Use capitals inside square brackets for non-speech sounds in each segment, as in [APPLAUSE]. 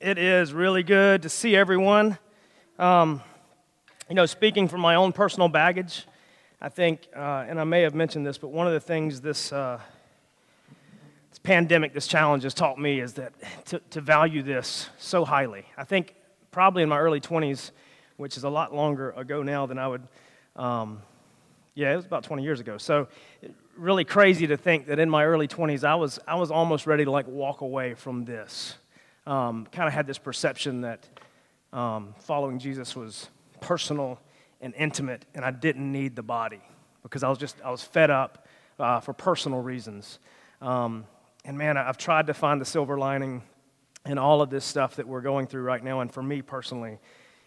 It is really good to see everyone. Um, you know, speaking from my own personal baggage, I think, uh, and I may have mentioned this, but one of the things this, uh, this pandemic, this challenge has taught me is that to, to value this so highly. I think probably in my early 20s, which is a lot longer ago now than I would, um, yeah, it was about 20 years ago. So, really crazy to think that in my early 20s, I was, I was almost ready to like walk away from this um, kind of had this perception that um, following Jesus was personal and intimate, and I didn't need the body because I was just I was fed up uh, for personal reasons. Um, and man, I've tried to find the silver lining in all of this stuff that we're going through right now. And for me personally,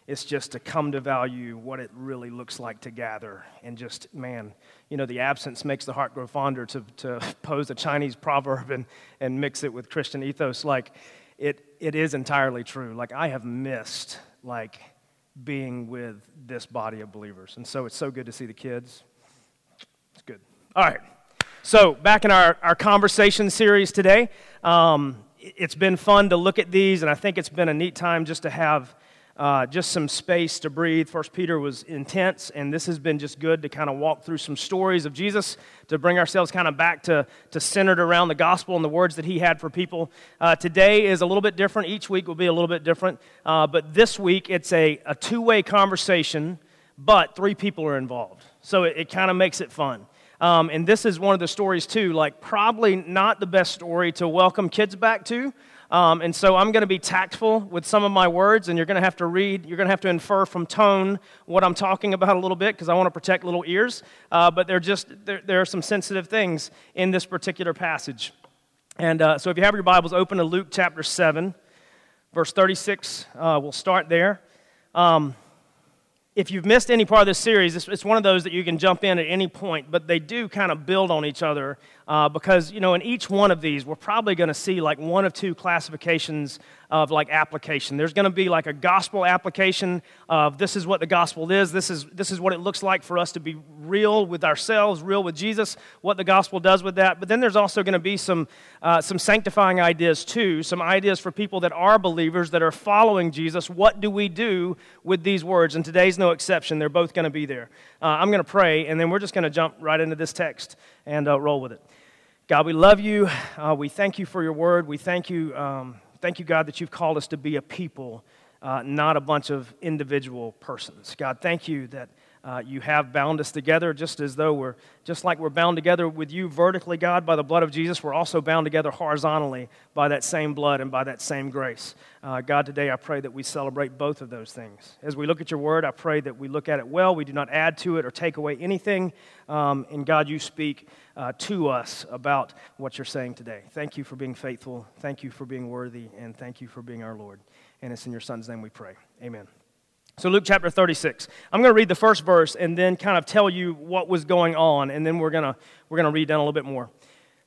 it's just to come to value what it really looks like to gather. And just, man, you know, the absence makes the heart grow fonder to, to [LAUGHS] pose a Chinese proverb and, and mix it with Christian ethos. Like, it, it is entirely true. Like, I have missed, like, being with this body of believers. And so it's so good to see the kids. It's good. All right. So, back in our, our conversation series today, um, it's been fun to look at these, and I think it's been a neat time just to have uh, just some space to breathe. First Peter was intense, and this has been just good to kind of walk through some stories of Jesus to bring ourselves kind of back to, to centered around the gospel and the words that he had for people. Uh, today is a little bit different. Each week will be a little bit different, uh, but this week it's a, a two way conversation, but three people are involved. So it, it kind of makes it fun. Um, and this is one of the stories, too, like probably not the best story to welcome kids back to. Um, and so I'm going to be tactful with some of my words, and you're going to have to read, you're going to have to infer from tone what I'm talking about a little bit because I want to protect little ears. Uh, but there, just, there, there are some sensitive things in this particular passage. And uh, so if you have your Bibles, open to Luke chapter 7, verse 36. Uh, we'll start there. Um, if you've missed any part of this series, it's, it's, one of those that you can jump in at any point, but they do kind of build on each other uh, because, you know, in each one of these, we're probably going to see like one of two classifications of like application. There's going to be like a gospel application of this is what the gospel is, this is, this is what it looks like for us to be real with ourselves, real with Jesus, what the gospel does with that. But then there's also going to be some, uh, some sanctifying ideas too, some ideas for people that are believers, that are following Jesus. What do we do with these words? And today's no exception. They're both going to be there. Uh, I'm going to pray, and then we're just going to jump right into this text and uh, roll with it. God, we love you. Uh, we thank you for your word. We thank you. Um, Thank you, God, that you've called us to be a people, uh, not a bunch of individual persons. God, thank you that uh, you have bound us together just as though we're, just like we're bound together with you vertically, God, by the blood of Jesus, we're also bound together horizontally by that same blood and by that same grace. Uh, God, today I pray that we celebrate both of those things. As we look at your word, I pray that we look at it well. We do not add to it or take away anything. Um, and God, you speak uh, to us about what you're saying today. Thank you for being faithful. Thank you for being worthy. And thank you for being our Lord. And it's in your Son's name we pray. Amen. So, Luke chapter 36. I'm going to read the first verse and then kind of tell you what was going on, and then we're going to, we're going to read down a little bit more.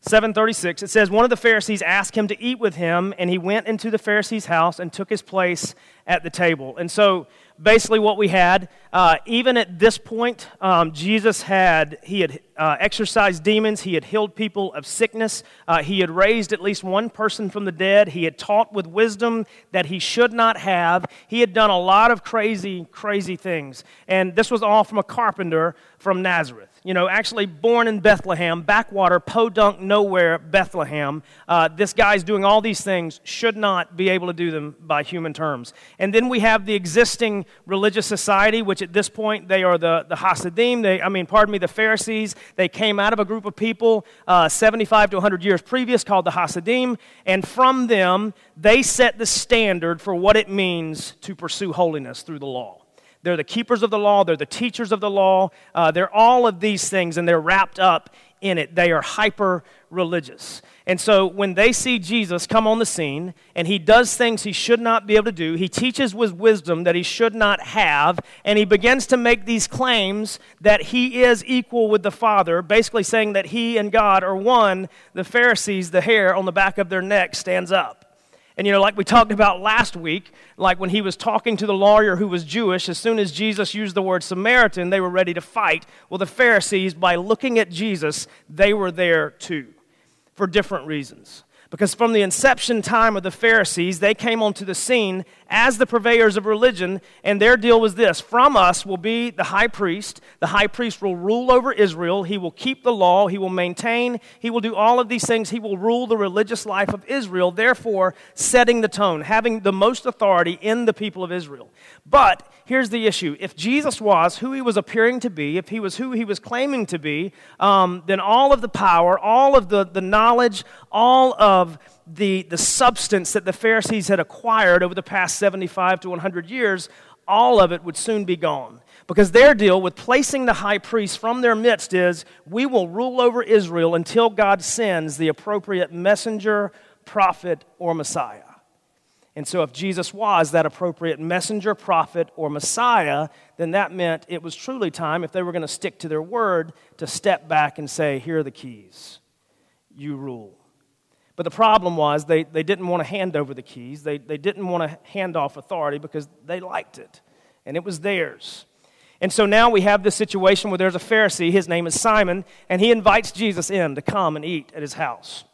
736, it says, One of the Pharisees asked him to eat with him, and he went into the Pharisee's house and took his place at the table. And so, basically, what we had, uh, even at this point, um, Jesus had, he had uh, exorcised demons, he had healed people of sickness, uh, he had raised at least one person from the dead, he had taught with wisdom that he should not have. He had done a lot of crazy, crazy things. And this was all from a carpenter from Nazareth you know, actually born in Bethlehem, backwater, podunk, nowhere, Bethlehem. Uh, this guy's doing all these things, should not be able to do them by human terms. And then we have the existing religious society, which at this point they are the, the Hasidim, they, I mean, pardon me, the Pharisees. They came out of a group of people uh, 75 to 100 years previous called the Hasidim, and from them, they set the standard for what it means to pursue holiness through the law. They're the keepers of the law, they're the teachers of the law, uh, they're all of these things, and they're wrapped up in it. They are hyper religious. And so when they see Jesus come on the scene and he does things he should not be able to do, he teaches with wisdom that he should not have, and he begins to make these claims that he is equal with the Father, basically saying that he and God are one, the Pharisees, the hair on the back of their neck stands up. And you know, like we talked about last week, like when he was talking to the lawyer who was Jewish, as soon as Jesus used the word Samaritan, they were ready to fight. Well, the Pharisees, by looking at Jesus, they were there too, for different reasons. Because from the inception time of the Pharisees, they came onto the scene as the purveyors of religion, and their deal was this From us will be the high priest. The high priest will rule over Israel. He will keep the law. He will maintain. He will do all of these things. He will rule the religious life of Israel, therefore, setting the tone, having the most authority in the people of Israel. But here's the issue if Jesus was who he was appearing to be, if he was who he was claiming to be, um, then all of the power, all of the, the knowledge, all of the, the substance that the Pharisees had acquired over the past 75 to 100 years, all of it would soon be gone. Because their deal with placing the high priest from their midst is we will rule over Israel until God sends the appropriate messenger, prophet, or Messiah. And so, if Jesus was that appropriate messenger, prophet, or Messiah, then that meant it was truly time, if they were going to stick to their word, to step back and say, Here are the keys. You rule. But the problem was they, they didn't want to hand over the keys. They, they didn't want to hand off authority because they liked it, and it was theirs. And so now we have this situation where there's a Pharisee, his name is Simon, and he invites Jesus in to come and eat at his house.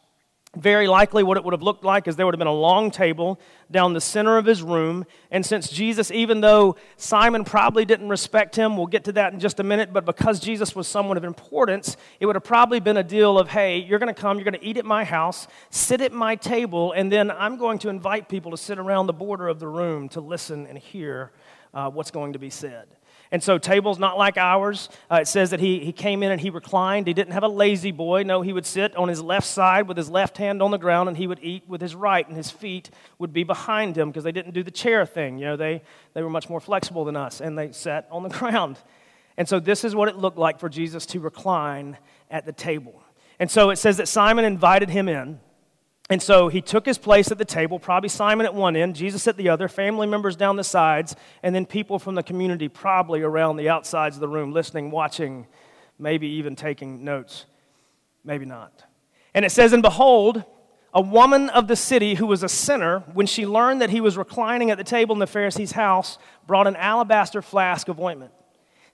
Very likely, what it would have looked like is there would have been a long table down the center of his room. And since Jesus, even though Simon probably didn't respect him, we'll get to that in just a minute, but because Jesus was someone of importance, it would have probably been a deal of, hey, you're going to come, you're going to eat at my house, sit at my table, and then I'm going to invite people to sit around the border of the room to listen and hear uh, what's going to be said. And so, tables not like ours. Uh, it says that he, he came in and he reclined. He didn't have a La-Z-Boy. No, he would sit on his left side with his left hand on the ground and he would eat with his right, and his feet would be behind him because they didn't do the chair thing. You know, they, they were much more flexible than us, and they sat on the [LAUGHS] ground. And so, this is what it looked like for Jesus to recline at the table. And so, it says that Simon invited him in. And so he took his place at the table, probably Simon at one end, Jesus at the other, family members down the sides, and then people from the community probably around the outsides of the room, listening, watching, maybe even taking notes. Maybe not. And it says, And behold, a woman of the city who was a sinner, when she learned that he was reclining at the table in the Pharisee's house, brought an alabaster flask of ointment.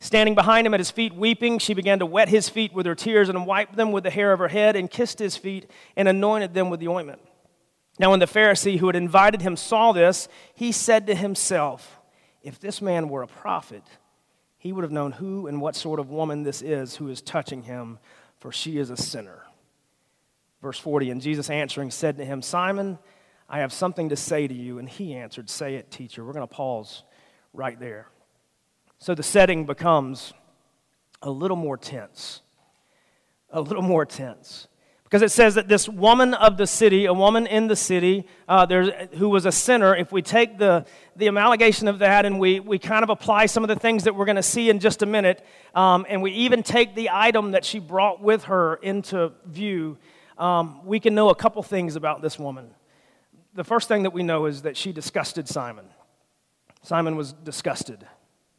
Standing behind him at his feet, weeping, she began to wet his feet with her tears and wiped them with the hair of her head and kissed his feet and anointed them with the ointment. Now, when the Pharisee who had invited him saw this, he said to himself, If this man were a prophet, he would have known who and what sort of woman this is who is touching him, for she is a sinner. Verse 40 And Jesus answering said to him, Simon, I have something to say to you. And he answered, Say it, teacher. We're going to pause right there. So the setting becomes a little more tense. A little more tense. Because it says that this woman of the city, a woman in the city, uh, who was a sinner, if we take the, the amalgamation of that and we, we kind of apply some of the things that we're going to see in just a minute, um, and we even take the item that she brought with her into view, um, we can know a couple things about this woman. The first thing that we know is that she disgusted Simon. Simon was disgusted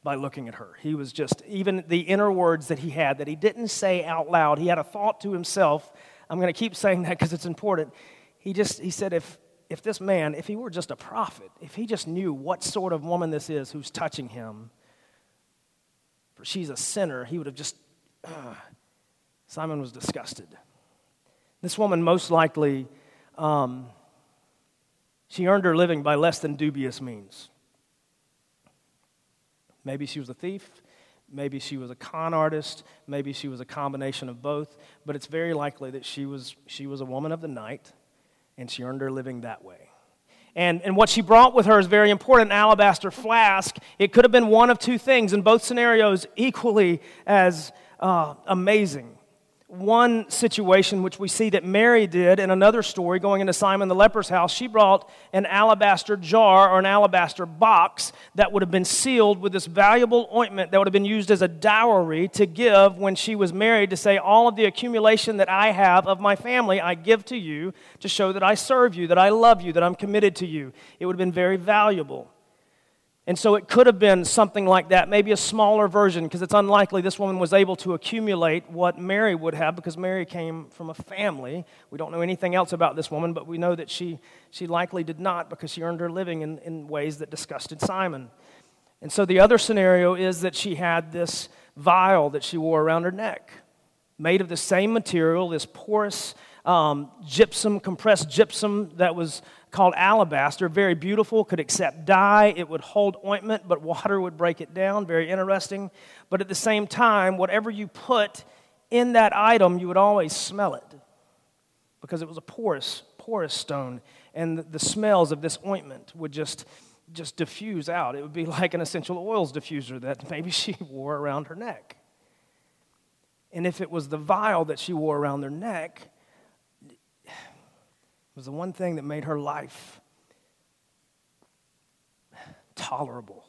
by looking at her. He was just, even the inner words that he had that he didn't say out loud, he had a thought to himself. I'm going to keep saying that because it's important. He just, he said, if, if this man, if he were just a prophet, if he just knew what sort of woman this is who's touching him, for she's a sinner, he would have just, Simon was disgusted. This woman most likely, um, she earned her living by less than dubious means. Maybe she was a thief. Maybe she was a con artist. Maybe she was a combination of both. But it's very likely that she was, she was a woman of the night and she earned her living that way. And, and what she brought with her is very important an alabaster flask. It could have been one of two things, in both scenarios, equally as uh, amazing one situation which we see that Mary did in another story going into Simon the leper's house, she brought an alabaster jar or an alabaster box that would have been sealed with this valuable ointment that would have been used as a dowry to give when she was married to say, All of the accumulation that I have of my family, I give to you to show that I serve you, that I love you, that I'm committed to you. It would have been very valuable. And so it could have been something like that, maybe a smaller version, because it's unlikely this woman was able to accumulate what Mary would have, because Mary came from a family. We don't know anything else about this woman, but we know that she, she likely did not, because she earned her living in, in ways that disgusted Simon. And so the other scenario is that she had this vial that she wore around her neck, made of the same material, this porous um, gypsum, compressed gypsum that was called alabaster, very beautiful, could accept dye. It would hold ointment, but water would break it down. Very interesting. But at the same time, whatever you put in that item, you would always smell it because it was a porous, porous stone. And the, smells of this ointment would just, just diffuse out. It would be [LAUGHS] like an essential oils diffuser that [LAUGHS] maybe she wore around her neck. And if it was the vial that she wore around her neck, was the one thing that made her life tolerable.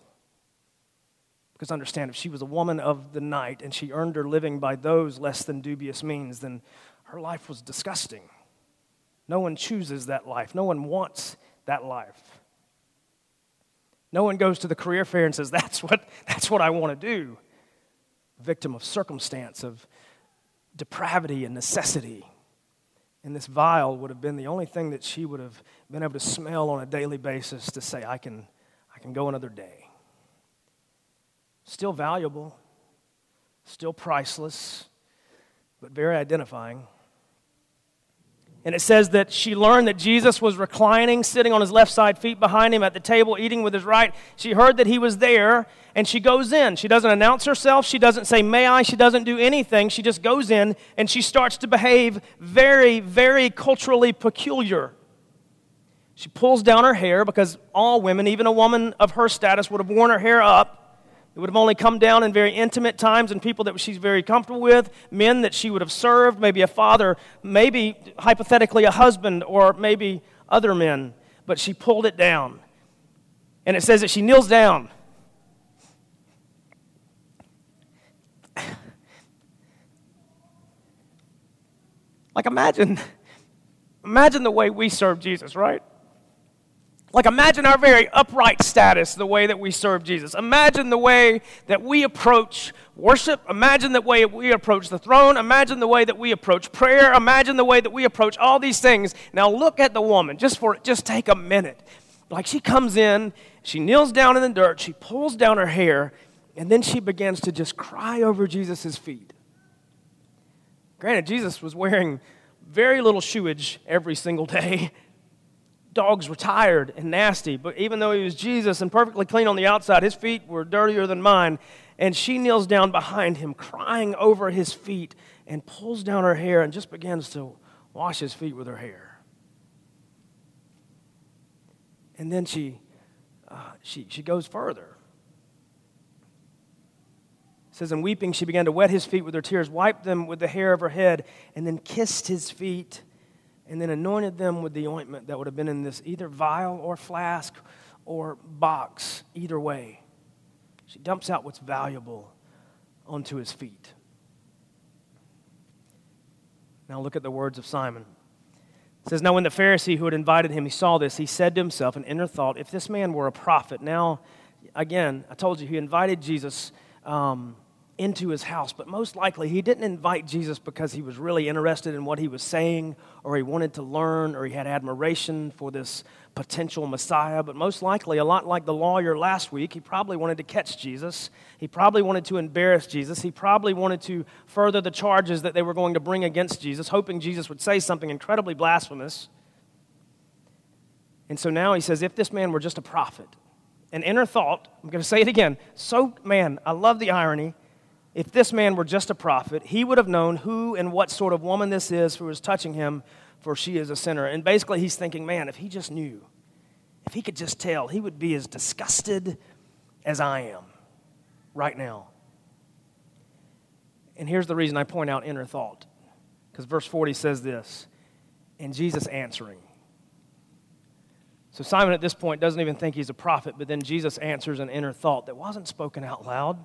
Because understand, if she was a woman of the night and she earned her living by those less than dubious means, then her life was disgusting. No one chooses that life, no one wants that life. No one goes to the career fair and says, That's what, that's what I want to do. Victim of circumstance, of depravity and necessity. And this vial would have been the only thing that she would have been able to smell on a daily basis to say, I can, I can go another day. Still valuable, still priceless, but very identifying. And it says that she learned that Jesus was reclining, sitting on his left side, feet behind him at the table, eating with his right. She heard that he was there, and she goes in. She doesn't announce herself. She doesn't say, May I? She doesn't do anything. She just goes in, and she starts to behave very, very culturally peculiar. She pulls down her hair because all women, even a woman of her status, would have worn her hair up. It would have only come down in very intimate times and people that she's very comfortable with, men that she would have served, maybe a father, maybe hypothetically a husband, or maybe other men. But she pulled it down. And it says that she kneels down. [LAUGHS] Like imagine imagine the way we serve Jesus, right? Like, imagine our very upright status, the way that we serve Jesus. Imagine the way that we approach worship. Imagine the way we approach the throne. Imagine the way that we approach prayer. Imagine the way that we approach all these things. Now, look at the woman, just for just take a minute. Like, she comes in, she kneels down in the dirt, she pulls down her hair, and then she begins to just cry over Jesus' feet. Granted, Jesus was wearing very little shoeage every single day [LAUGHS] dogs were tired and nasty, but even though he was Jesus and perfectly clean on the outside, his feet were dirtier than mine. And she kneels down behind him, crying over his feet, and pulls down her hair and just begins to wash his feet with her hair. And then she, uh, she, she goes further. It says, And weeping, she began to wet his feet with her tears, wiped them with the hair of her head, and then kissed his feet and then anointed them with the ointment that would have been in this either vial or flask or box, either way. She dumps out what's valuable onto his feet. Now look at the words of Simon. It says, Now when the Pharisee who had invited him, he saw this, he said to himself, an inner thought, if this man were a prophet. Now, again, I told you, he invited Jesus um, into his house, but most likely he didn't invite Jesus because he was really interested in what he was saying or he wanted to learn or he had admiration for this potential Messiah. But most likely, a lot like the lawyer last week, he probably wanted to catch Jesus. He probably wanted to embarrass Jesus. He probably wanted to further the charges that they were going to bring against Jesus, hoping Jesus would say something incredibly blasphemous. And so now he says, if this man were just a prophet, an inner thought, I'm going to say it again. So, man, I love the irony if this man were just a prophet, he would have known who and what sort of woman this is who is touching him, for she is a sinner. And basically, he's thinking, man, if he just knew, if he could just tell, he would be as disgusted as I am right now. And here's the reason I point out inner thought. Because verse 40 says this, and Jesus answering. So Simon at this point doesn't even think he's a prophet, but then Jesus answers an inner thought that wasn't spoken out loud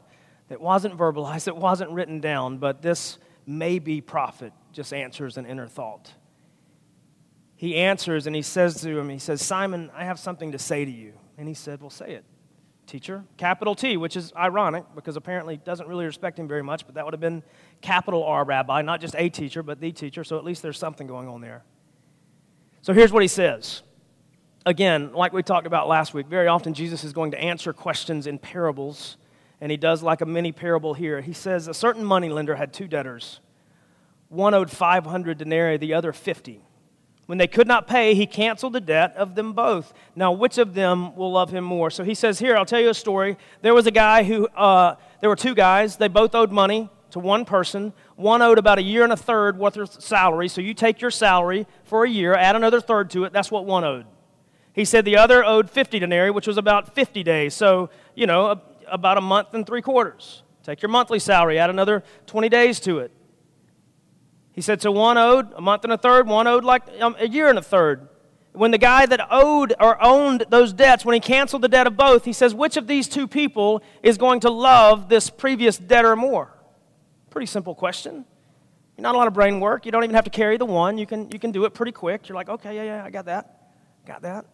that wasn't verbalized, [LAUGHS] it wasn't written down, but this may be prophet just answers an inner thought. He answers and he says to him, he says, Simon, I have something to say to you. And he said, Well, say it, teacher. Capital T, which is ironic because apparently doesn't really respect him very much, but that would have been capital R rabbi, not just a teacher, but the teacher. So at least there's something going on there. So here's what he says. Again, like we talked about last week, very often Jesus is going to answer questions in parables and he does like a mini parable here. He says a certain moneylender had two debtors. One owed 500 denarii, the other 50. When they could not pay, he canceled the debt of them both. Now, which of them will love him more? So he says, Here, I'll tell you a story. There was a guy who, uh, there were two guys. They both owed money to one person. One owed about a year and a third worth of salary. So you take your salary for a year, add another third to it. That's what one owed. He said the other owed 50 denarii, which was about 50 days. So, you know, about a month and three quarters. Take your monthly salary, add another 20 days to it. He said, so one owed a month and a third, one owed like um, a year and a third. When the guy that owed or owned those debts, when he canceled the debt of both, he says, which of these two people is going to love this previous debtor more? Pretty simple question. Not a lot of brain work. You don't even have to carry the one. You can, you can do it pretty quick. You're like, okay, yeah, yeah, I got that. Got that.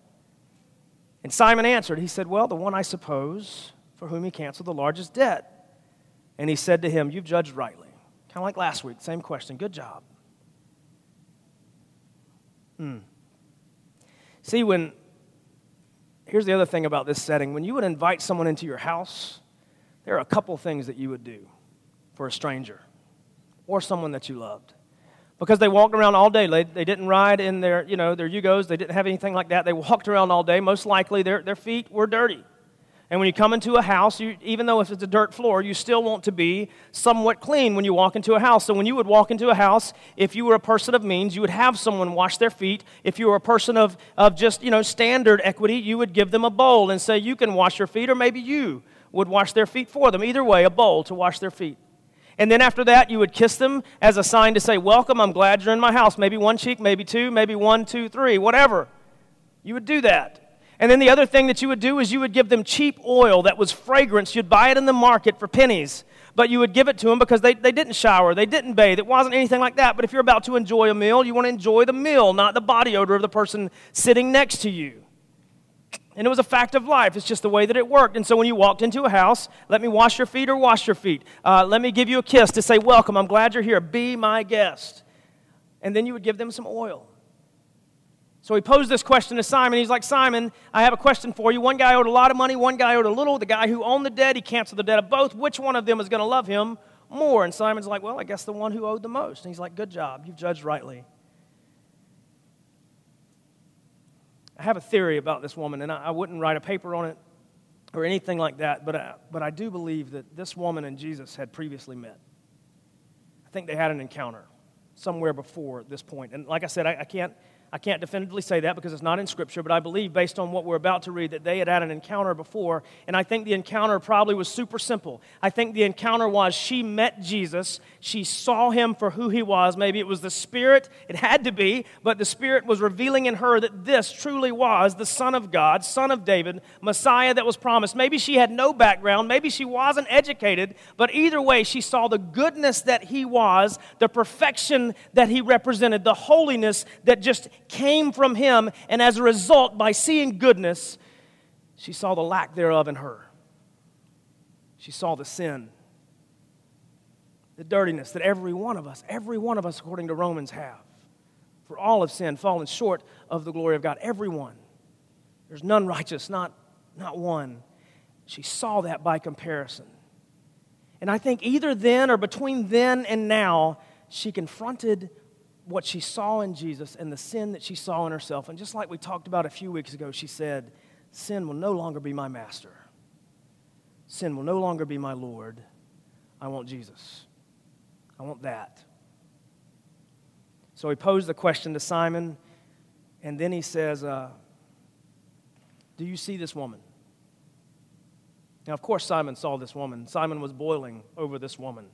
And Simon answered. He said, well, the one I suppose for whom he canceled the largest debt. And he said to him, You've judged rightly. Kind of like last week, same question. Good job. Hmm. See, when, here's the other thing about this setting when you would invite someone into your house, there are a couple things that you would do for a stranger or someone that you loved. Because they walked around all day. They, they didn't ride in their, you know, their Yugos. They didn't have anything like that. They walked around all day. Most likely their, their feet were dirty. And when you come into a house, you, even though if it's a dirt floor, you still want to be somewhat clean when you walk into a house. So when you would walk into a house, if you were a person of means, you would have someone wash their feet. If you were a person of, of just, you know, standard equity, you would give them a bowl and say, you can wash your feet, or maybe you would wash their feet for them. Either way, a bowl to wash their feet. And then after that, you would kiss them as a sign to say, Welcome, I'm glad you're in my house. Maybe one cheek, maybe two, maybe one, two, three, whatever. You would do that. And then the other thing that you would do is you would give them cheap oil that was fragrance. You'd buy it in the market for pennies, but you would give it to them because they, they didn't shower, they didn't bathe. It wasn't anything like that. But if you're about to enjoy a meal, you want to enjoy the meal, not the body odor of the person sitting next to you. And it was a fact of life. It's just the way that it worked. And so when you walked into a house, let me wash your feet or wash your feet. Uh, let me give you a kiss to say, Welcome, I'm glad you're here. Be my guest. And then you would give them some oil. So he posed this question to Simon. He's like, Simon, I have a question for you. One guy owed a lot of money, one guy owed a little. The guy who owned the debt, he canceled the debt of both. Which one of them is going to love him more? And Simon's like, Well, I guess the one who owed the most. And he's like, Good job. You've judged rightly. I have a theory about this woman, and I, wouldn't write a paper on it or anything like that, but I, but I do believe that this woman and Jesus had previously met. I think they had an encounter somewhere before this point. And like I said, I, I can't I can't definitively say that because it's not in Scripture, but I believe, based on what we're about to read, that they had had an encounter before. And I think the encounter probably was super simple. I think the encounter was she met Jesus, she saw him for who he was. Maybe it was the Spirit, it had to be, but the Spirit was revealing in her that this truly was the Son of God, Son of David, Messiah that was promised. Maybe she had no background, maybe she wasn't educated, but either way, she saw the goodness that he was, the perfection that he represented, the holiness that just came from him, and as a result, by seeing goodness, she saw the lack thereof in her. She saw the sin, the dirtiness that every one of us, every one of us, according to Romans, have. For all have sinned, fallen short of the glory of God. Everyone. There's none righteous, not, not one. She saw that by comparison. And I think either then or between then and now, she confronted what she saw in Jesus and the sin that she saw in herself. And just like we talked about a few weeks ago, she said, Sin will no longer be my master. Sin will no longer be my Lord. I want Jesus. I want that. So he posed the question to Simon, and then he says, uh, Do you see this woman? Now, of course, Simon saw this woman. Simon was boiling over this woman.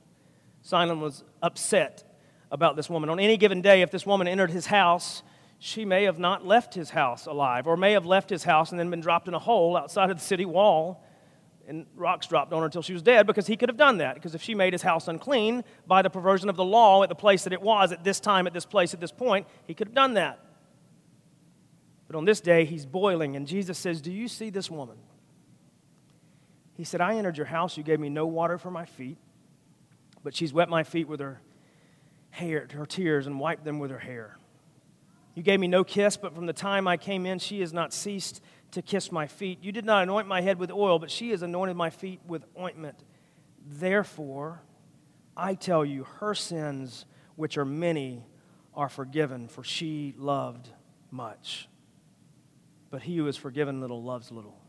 Simon was upset about this woman. On any given day, if this woman entered his house, she may have not left his house alive, or may have left his house and then been dropped in a hole outside of the city wall, and rocks dropped on her until she was dead, because he could have done that. Because if she made his house unclean by the perversion of the law at the place that it was, at this time, at this place, at this point, he could have done that. But on this day, he's boiling, and Jesus says, Do you see this woman? He said, I entered your house. You gave me no water for my feet, but she's wet my feet with her hair, her tears, and wiped them with her hair. You gave me no kiss, but from the time I came in, she has not ceased to kiss my feet. You did not anoint my head with oil, but she has anointed my feet with ointment. Therefore, I tell you, her sins which are many, are forgiven, for she loved much. But he who is forgiven little loves little.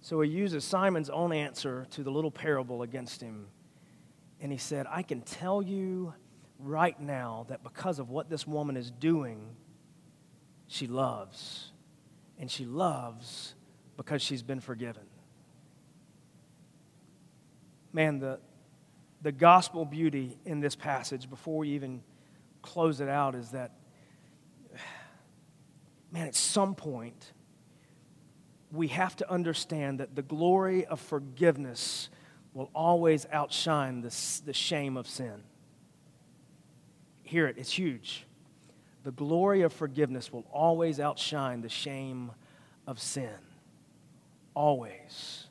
So he uses Simon's own answer to the little parable against him. And he said, I can tell you right now that because of what this woman is doing, she loves. And she loves because she's been forgiven. Man, the, the gospel beauty in this passage, before we even close it out, is that, man, at some point, we have to understand that the glory of forgiveness will always outshine the, the shame of sin. Hear it, it's huge. The glory of forgiveness will always outshine the shame of sin. Always.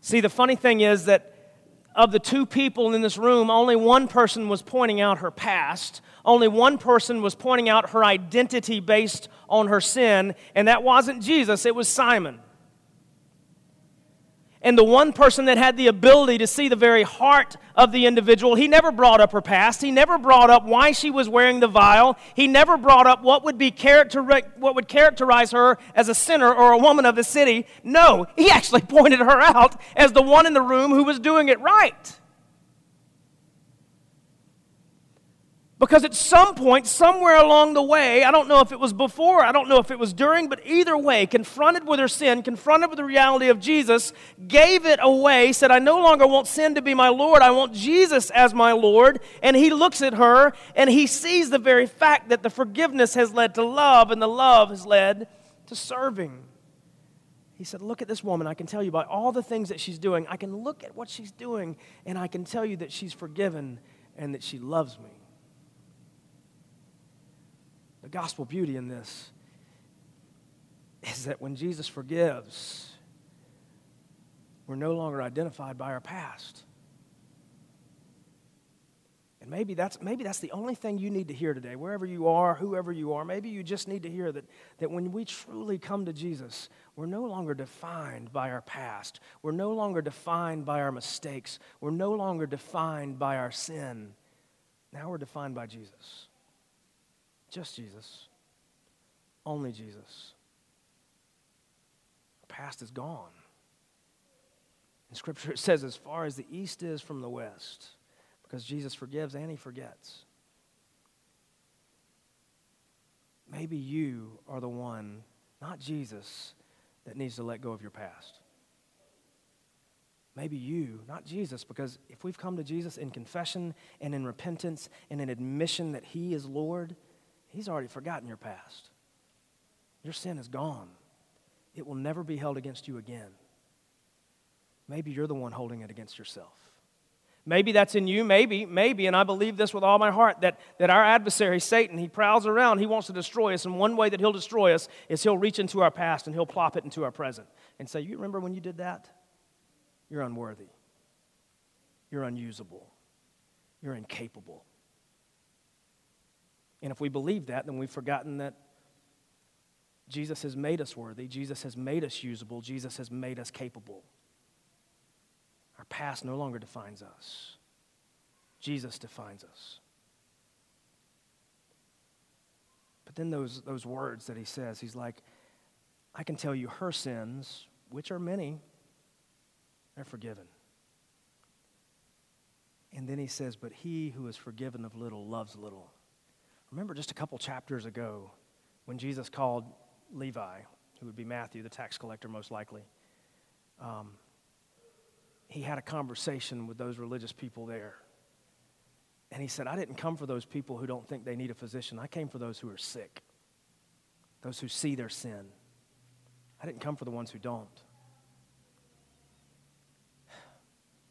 See, the funny thing is that of the two people in this room, only one person was pointing out her past. Only one person was pointing out her identity based on her sin, and that wasn't Jesus, it was Simon and the one person that had the ability to see the very heart of the individual, he never brought up her past. He never brought up why she was wearing the vial. He never brought up what would, be character- what would characterize her as a sinner or a woman of the city. No, he actually [LAUGHS] pointed her out as the one in the room who was doing it right. Because at some point, somewhere along the way, I don't know if it was before, I don't know if it was during, but either way, confronted with her sin, confronted with the reality of Jesus, gave it away, said, I no longer want sin to be my Lord, I want Jesus as my Lord. And he looks at her and he sees the very fact that the forgiveness has led to love and the love has led to serving. He said, Look at this woman. I can tell you by all the things that she's doing, I can look at what she's doing and I can tell you that she's forgiven and that she loves me. The gospel beauty in this is that when Jesus forgives, we're no longer identified by our past. And maybe that's, maybe that's the only thing you need to hear today, wherever you are, whoever you are. Maybe you just need to hear that, that when we truly come to Jesus, we're no longer defined by our past. We're no longer defined by our mistakes. We're no longer defined by our sin. Now we're defined by Jesus. Just Jesus. Only Jesus. The past is gone. In Scripture, it [LAUGHS] says, as far as the east is from the west, because Jesus forgives and he forgets. Maybe you are the one, not Jesus, that needs to let go of your past. Maybe you, not Jesus, because if we've come to Jesus in confession and in repentance and in admission that He is Lord, He's already forgotten your past. Your sin is gone. It will never be held against you again. Maybe you're the one holding it against yourself. Maybe that's in you, maybe, maybe, and I believe this with all my heart that, that our adversary, Satan, he prowls around, he wants to destroy us, and one way that he'll destroy us is he'll reach into our past and he'll plop it into our present and say, You remember when you did that? You're unworthy. You're unusable. You're incapable. And if we believe that, then we've forgotten that Jesus has made us worthy, Jesus has made us usable, Jesus has made us capable. Our past no longer defines us, Jesus defines us. But then those, those words that he says, he's like, I can tell you her sins, which are many, they're forgiven. And then he says, But he who is forgiven of little loves little. Remember just a couple chapters ago when Jesus called Levi, who would be Matthew, the tax collector, most likely. Um, he had a conversation with those religious people there. And he said, I didn't come for those people who don't think they need a physician. I came for those who are sick, those who see their sin. I didn't come for the ones who don't.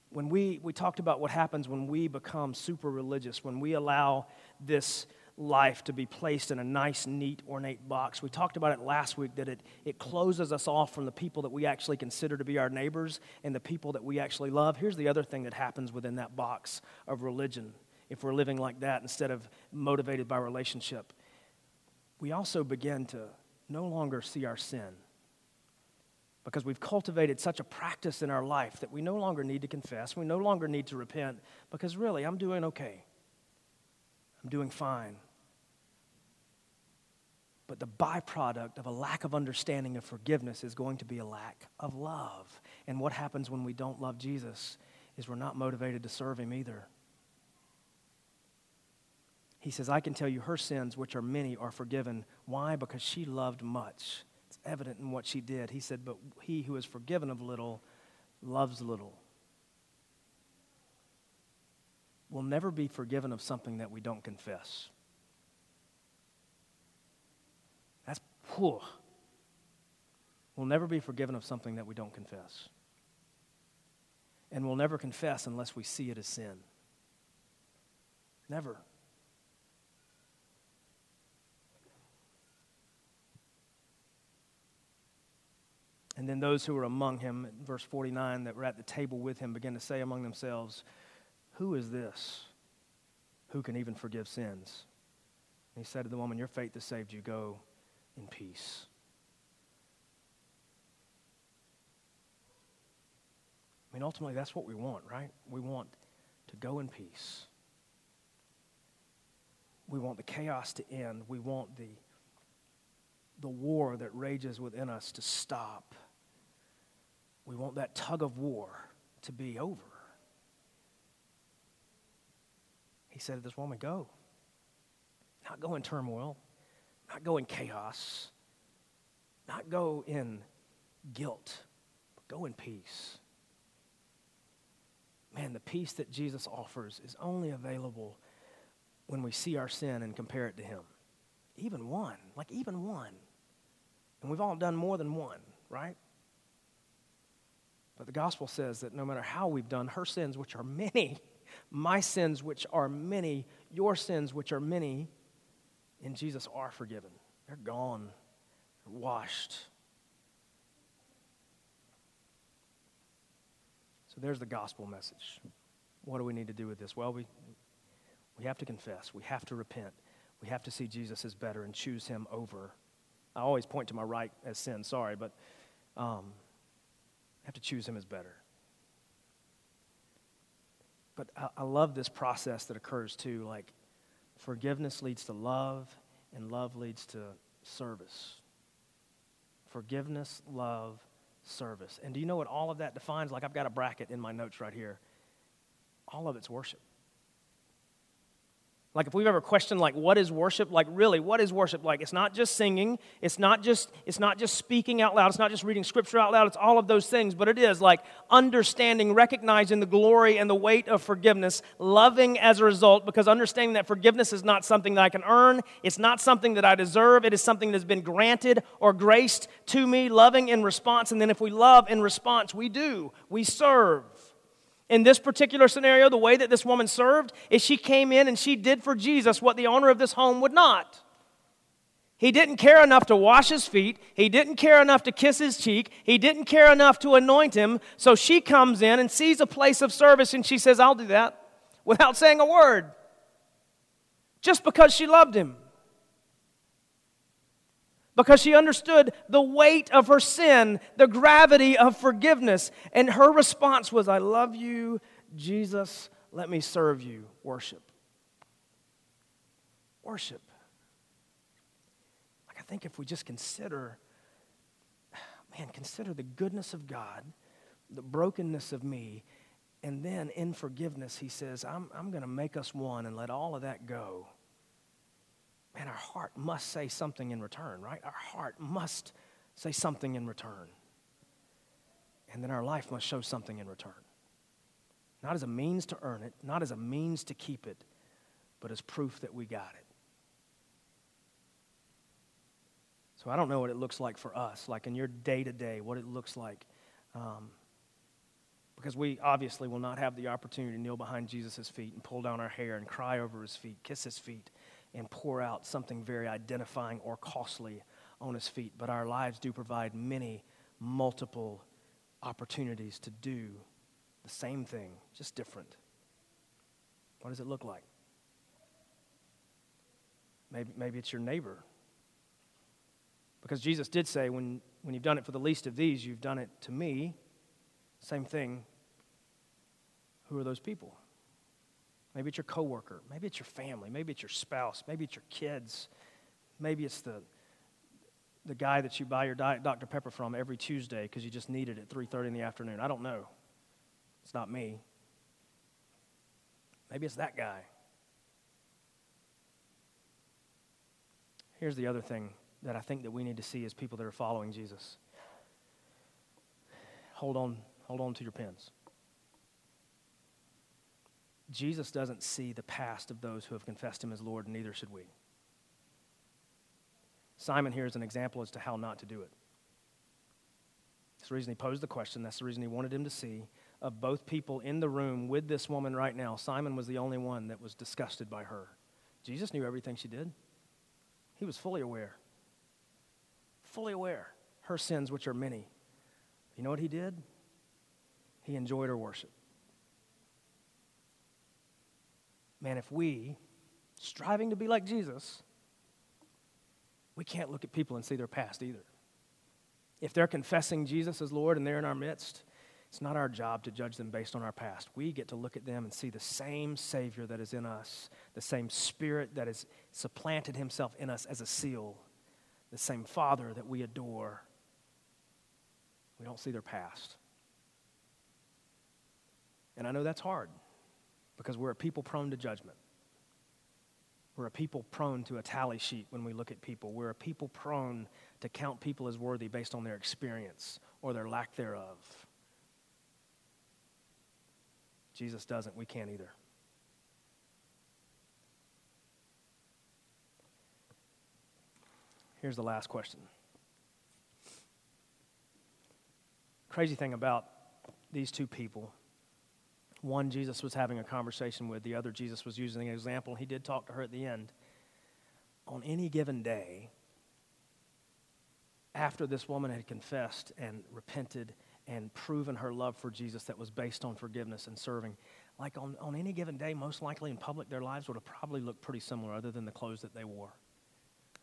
When we, we talked about what happens when we become super religious, when we allow this life to be placed in a nice, neat, ornate box. We talked about it last week that it, it closes us off from the people that we actually consider to be our neighbors and the people that we actually love. Here's the other thing that happens within that box of religion if we're living like that instead of motivated by relationship. We also begin to no longer see our sin. because we've cultivated such a practice in our life that we no longer need to confess. We no longer need to repent because really, I'm doing okay. I'm doing fine. But the byproduct of a lack of understanding of forgiveness is going to be a lack of love. And what happens when we don't love Jesus is we're not motivated to serve him either. He says, I can tell you her sins, which are many, are forgiven. Why? Because she loved much. It's evident in what she did. He said, But he who is forgiven of little loves little. We'll never be forgiven of something that we don't confess. That's whew. We'll never be forgiven of something that we don't confess. And we'll never confess unless we see it as sin. Never. And then those who were among him, verse 49, that were at the table with him, began to say among themselves, Who is this who can even forgive sins? And he said to the woman, Your faith has saved you. Go in peace. I mean, ultimately, that's what we want, right? We want to go in peace. We want the chaos to end. We want the, the war that rages within us to stop. We want that tug of war to be over. He said to this woman, Go. Not go in turmoil, not go in chaos, not go in guilt, but go in peace. Man, the peace that Jesus offers is only available when we see our sin and compare it to Him. Even one, like even one. And we've all done more than one, right? But the gospel says that no matter how we've done, her sins, which are many, [LAUGHS] my sins, which are many, your sins, which are many, in Jesus are forgiven. They're gone, they're washed. So there's the gospel message. What do we need to do with this? Well, we, we have to confess, we have to repent, we have to see Jesus as better and choose him over. I always point to my right as sin, sorry, but um, I have to choose him as better. But I, I love this process that occurs too. Like, forgiveness leads to love, and love leads to service. Forgiveness, love, service. And do you know what all of that defines? Like, I've got a bracket in my notes right here. All of it's worship. Like if we've ever questioned like what is worship? Like really, what is worship like? It's not just singing, it's not just it's not just speaking out loud, it's not just reading scripture out loud, it's all of those things, but it is like understanding, recognizing the glory and the weight of forgiveness, loving as a result because understanding that forgiveness is not something that I can earn, it's not something that I deserve, it is something that's been granted or graced to me, loving in response, and then if we love in response, we do. We serve. In this particular scenario, the way that this woman served is she came in and she did for Jesus what the owner of this home would not. He didn't care enough to wash his feet. He didn't care enough to kiss his cheek. He didn't care enough to anoint him. So she comes in and sees a place of service and she says, I'll do that without saying a word. Just because she loved him because she understood the weight of her sin, the gravity of forgiveness. And her response was, I love you, Jesus, let me serve you. Worship. Worship. Like, I think if we just consider, man, consider the goodness of God, the brokenness of me, and then in forgiveness, he says, I'm, I'm going to make us one and let all of that go man, our heart must say something in return, right? Our heart must say something in return. And then our life must show something in return. Not as a means to earn it, not as a means to keep it, but as proof that we got it. So I don't know what it looks like for us, like in your day to day, what it looks like. Um, because we obviously will not have the opportunity to kneel behind Jesus' feet and pull down our hair and cry over his feet, kiss his feet, and pour out something very identifying or costly on his feet. But our lives do provide many, multiple opportunities to do the same thing, just different. What does it look like? Maybe, maybe it's your neighbor. Because Jesus did say, when, when you've done it for the least of these, you've done it to me. Same thing. Who are those people? Maybe it's your coworker. Maybe it's your family. Maybe it's your spouse. Maybe it's your kids. Maybe it's the, the guy that you buy your Diet Dr. Pepper from every Tuesday because you just need it at 3.30 in the afternoon. I don't know. It's not me. Maybe it's that guy. Here's the other thing that I think that we need to see as people that are following Jesus. Hold on, hold on to your pens. Jesus doesn't see the past of those who have confessed him as Lord, and neither should we. Simon here is an example as to how not to do it. That's the reason he posed the question. That's the reason he wanted him to see of both people in the room with this woman right now. Simon was the only one that was disgusted by her. Jesus knew everything she did, he was fully aware. Fully aware. Her sins, which are many. You know what he did? He enjoyed her worship. Man, if we, striving to be like Jesus, we can't look at people and see their past either. If they're confessing Jesus as Lord and they're in our midst, it's not our job to judge them based on our past. We get to look at them and see the same Savior that is in us, the same Spirit that has supplanted Himself in us as a seal, the same Father that we adore. We don't see their past. And I know that's hard because we're a people prone to judgment. We're a people prone to a tally sheet when we look at people. We're a people prone to count people as worthy based on their experience or their lack thereof. Jesus doesn't. We can't either. Here's the last question. Crazy thing about these two people one Jesus was having a conversation with, the other Jesus was using an example. He did talk to her at the end. On any given day, after this woman had confessed and repented and proven her love for Jesus that was based on forgiveness and serving, like on, on any given day, most likely in public, their lives would have probably looked pretty similar other than the clothes that they wore.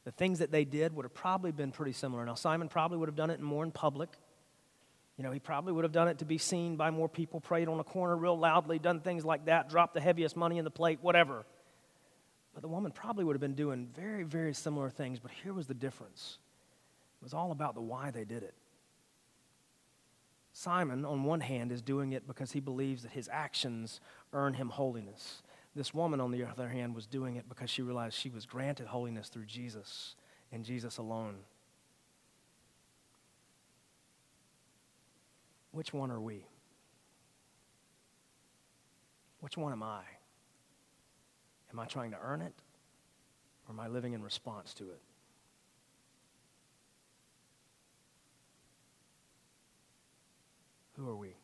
The things that they did would have probably been pretty similar. Now, Simon probably would have done it more in public you know, he probably would have done it to be seen by more people, prayed on a corner real loudly, done things like that, dropped the heaviest money in the plate, whatever. But the woman probably would have been doing very, very similar things, but here was the difference. It was all about the why they did it. Simon, on one hand, is doing it because he believes that his actions earn him holiness. This woman, on the other hand, was doing it because she realized she was granted holiness through Jesus and Jesus alone. Which one are we? Which one am I? Am I trying to earn it? Or am I living in response to it? Who are we?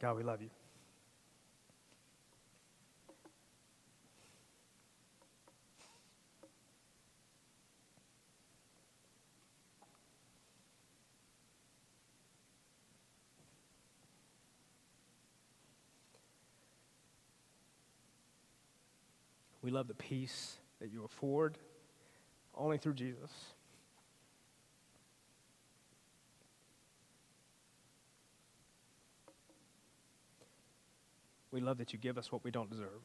God, we love you. We love the peace that you afford only through Jesus. We love that you give us what we don't deserve.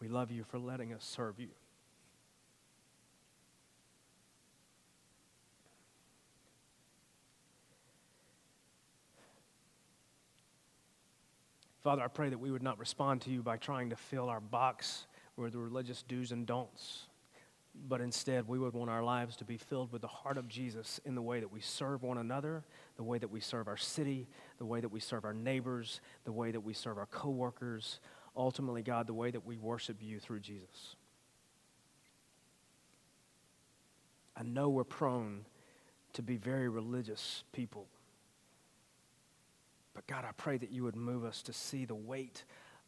We love you for letting us serve you. Father, I pray that we would not respond to you by trying to fill our box with the religious do's and don'ts, but instead we would want our lives to be filled with the heart of Jesus in the way that we serve one another, the way that we serve our city, the way that we serve our neighbors, the way that we serve our coworkers, ultimately, God, the way that we worship you through Jesus. I know we're prone to be very religious people. But God, I pray that you would move us to see the weight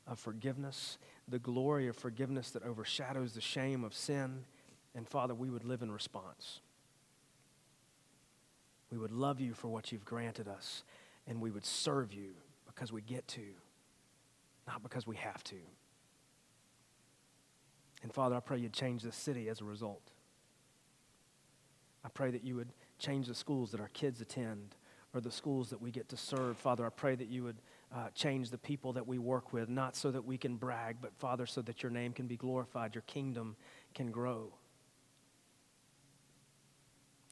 of forgiveness, the glory of forgiveness that overshadows the shame of sin. And Father, we would live in response. We would love you for what you've granted us, and we would serve you because we get to, not because we have to. And Father, I pray you'd change this city as a result. I pray that you would change the schools that our kids attend or the schools that we get to serve. Father, I pray that you would uh, change the people that we work with, not so that we can brag, but Father, so that your name can be glorified, your kingdom can grow,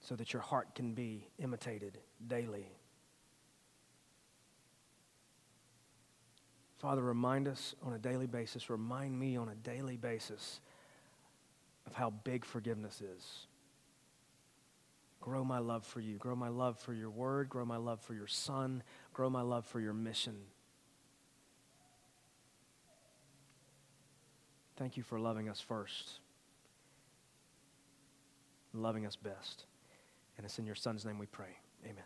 so that your heart can be imitated daily. Father, remind us on a daily basis, remind me on a daily basis of how big forgiveness is. Grow my love for you. Grow my love for your word. Grow my love for your son. Grow my love for your mission. Thank you for loving us first, loving us best. And it's in your son's name we pray. Amen.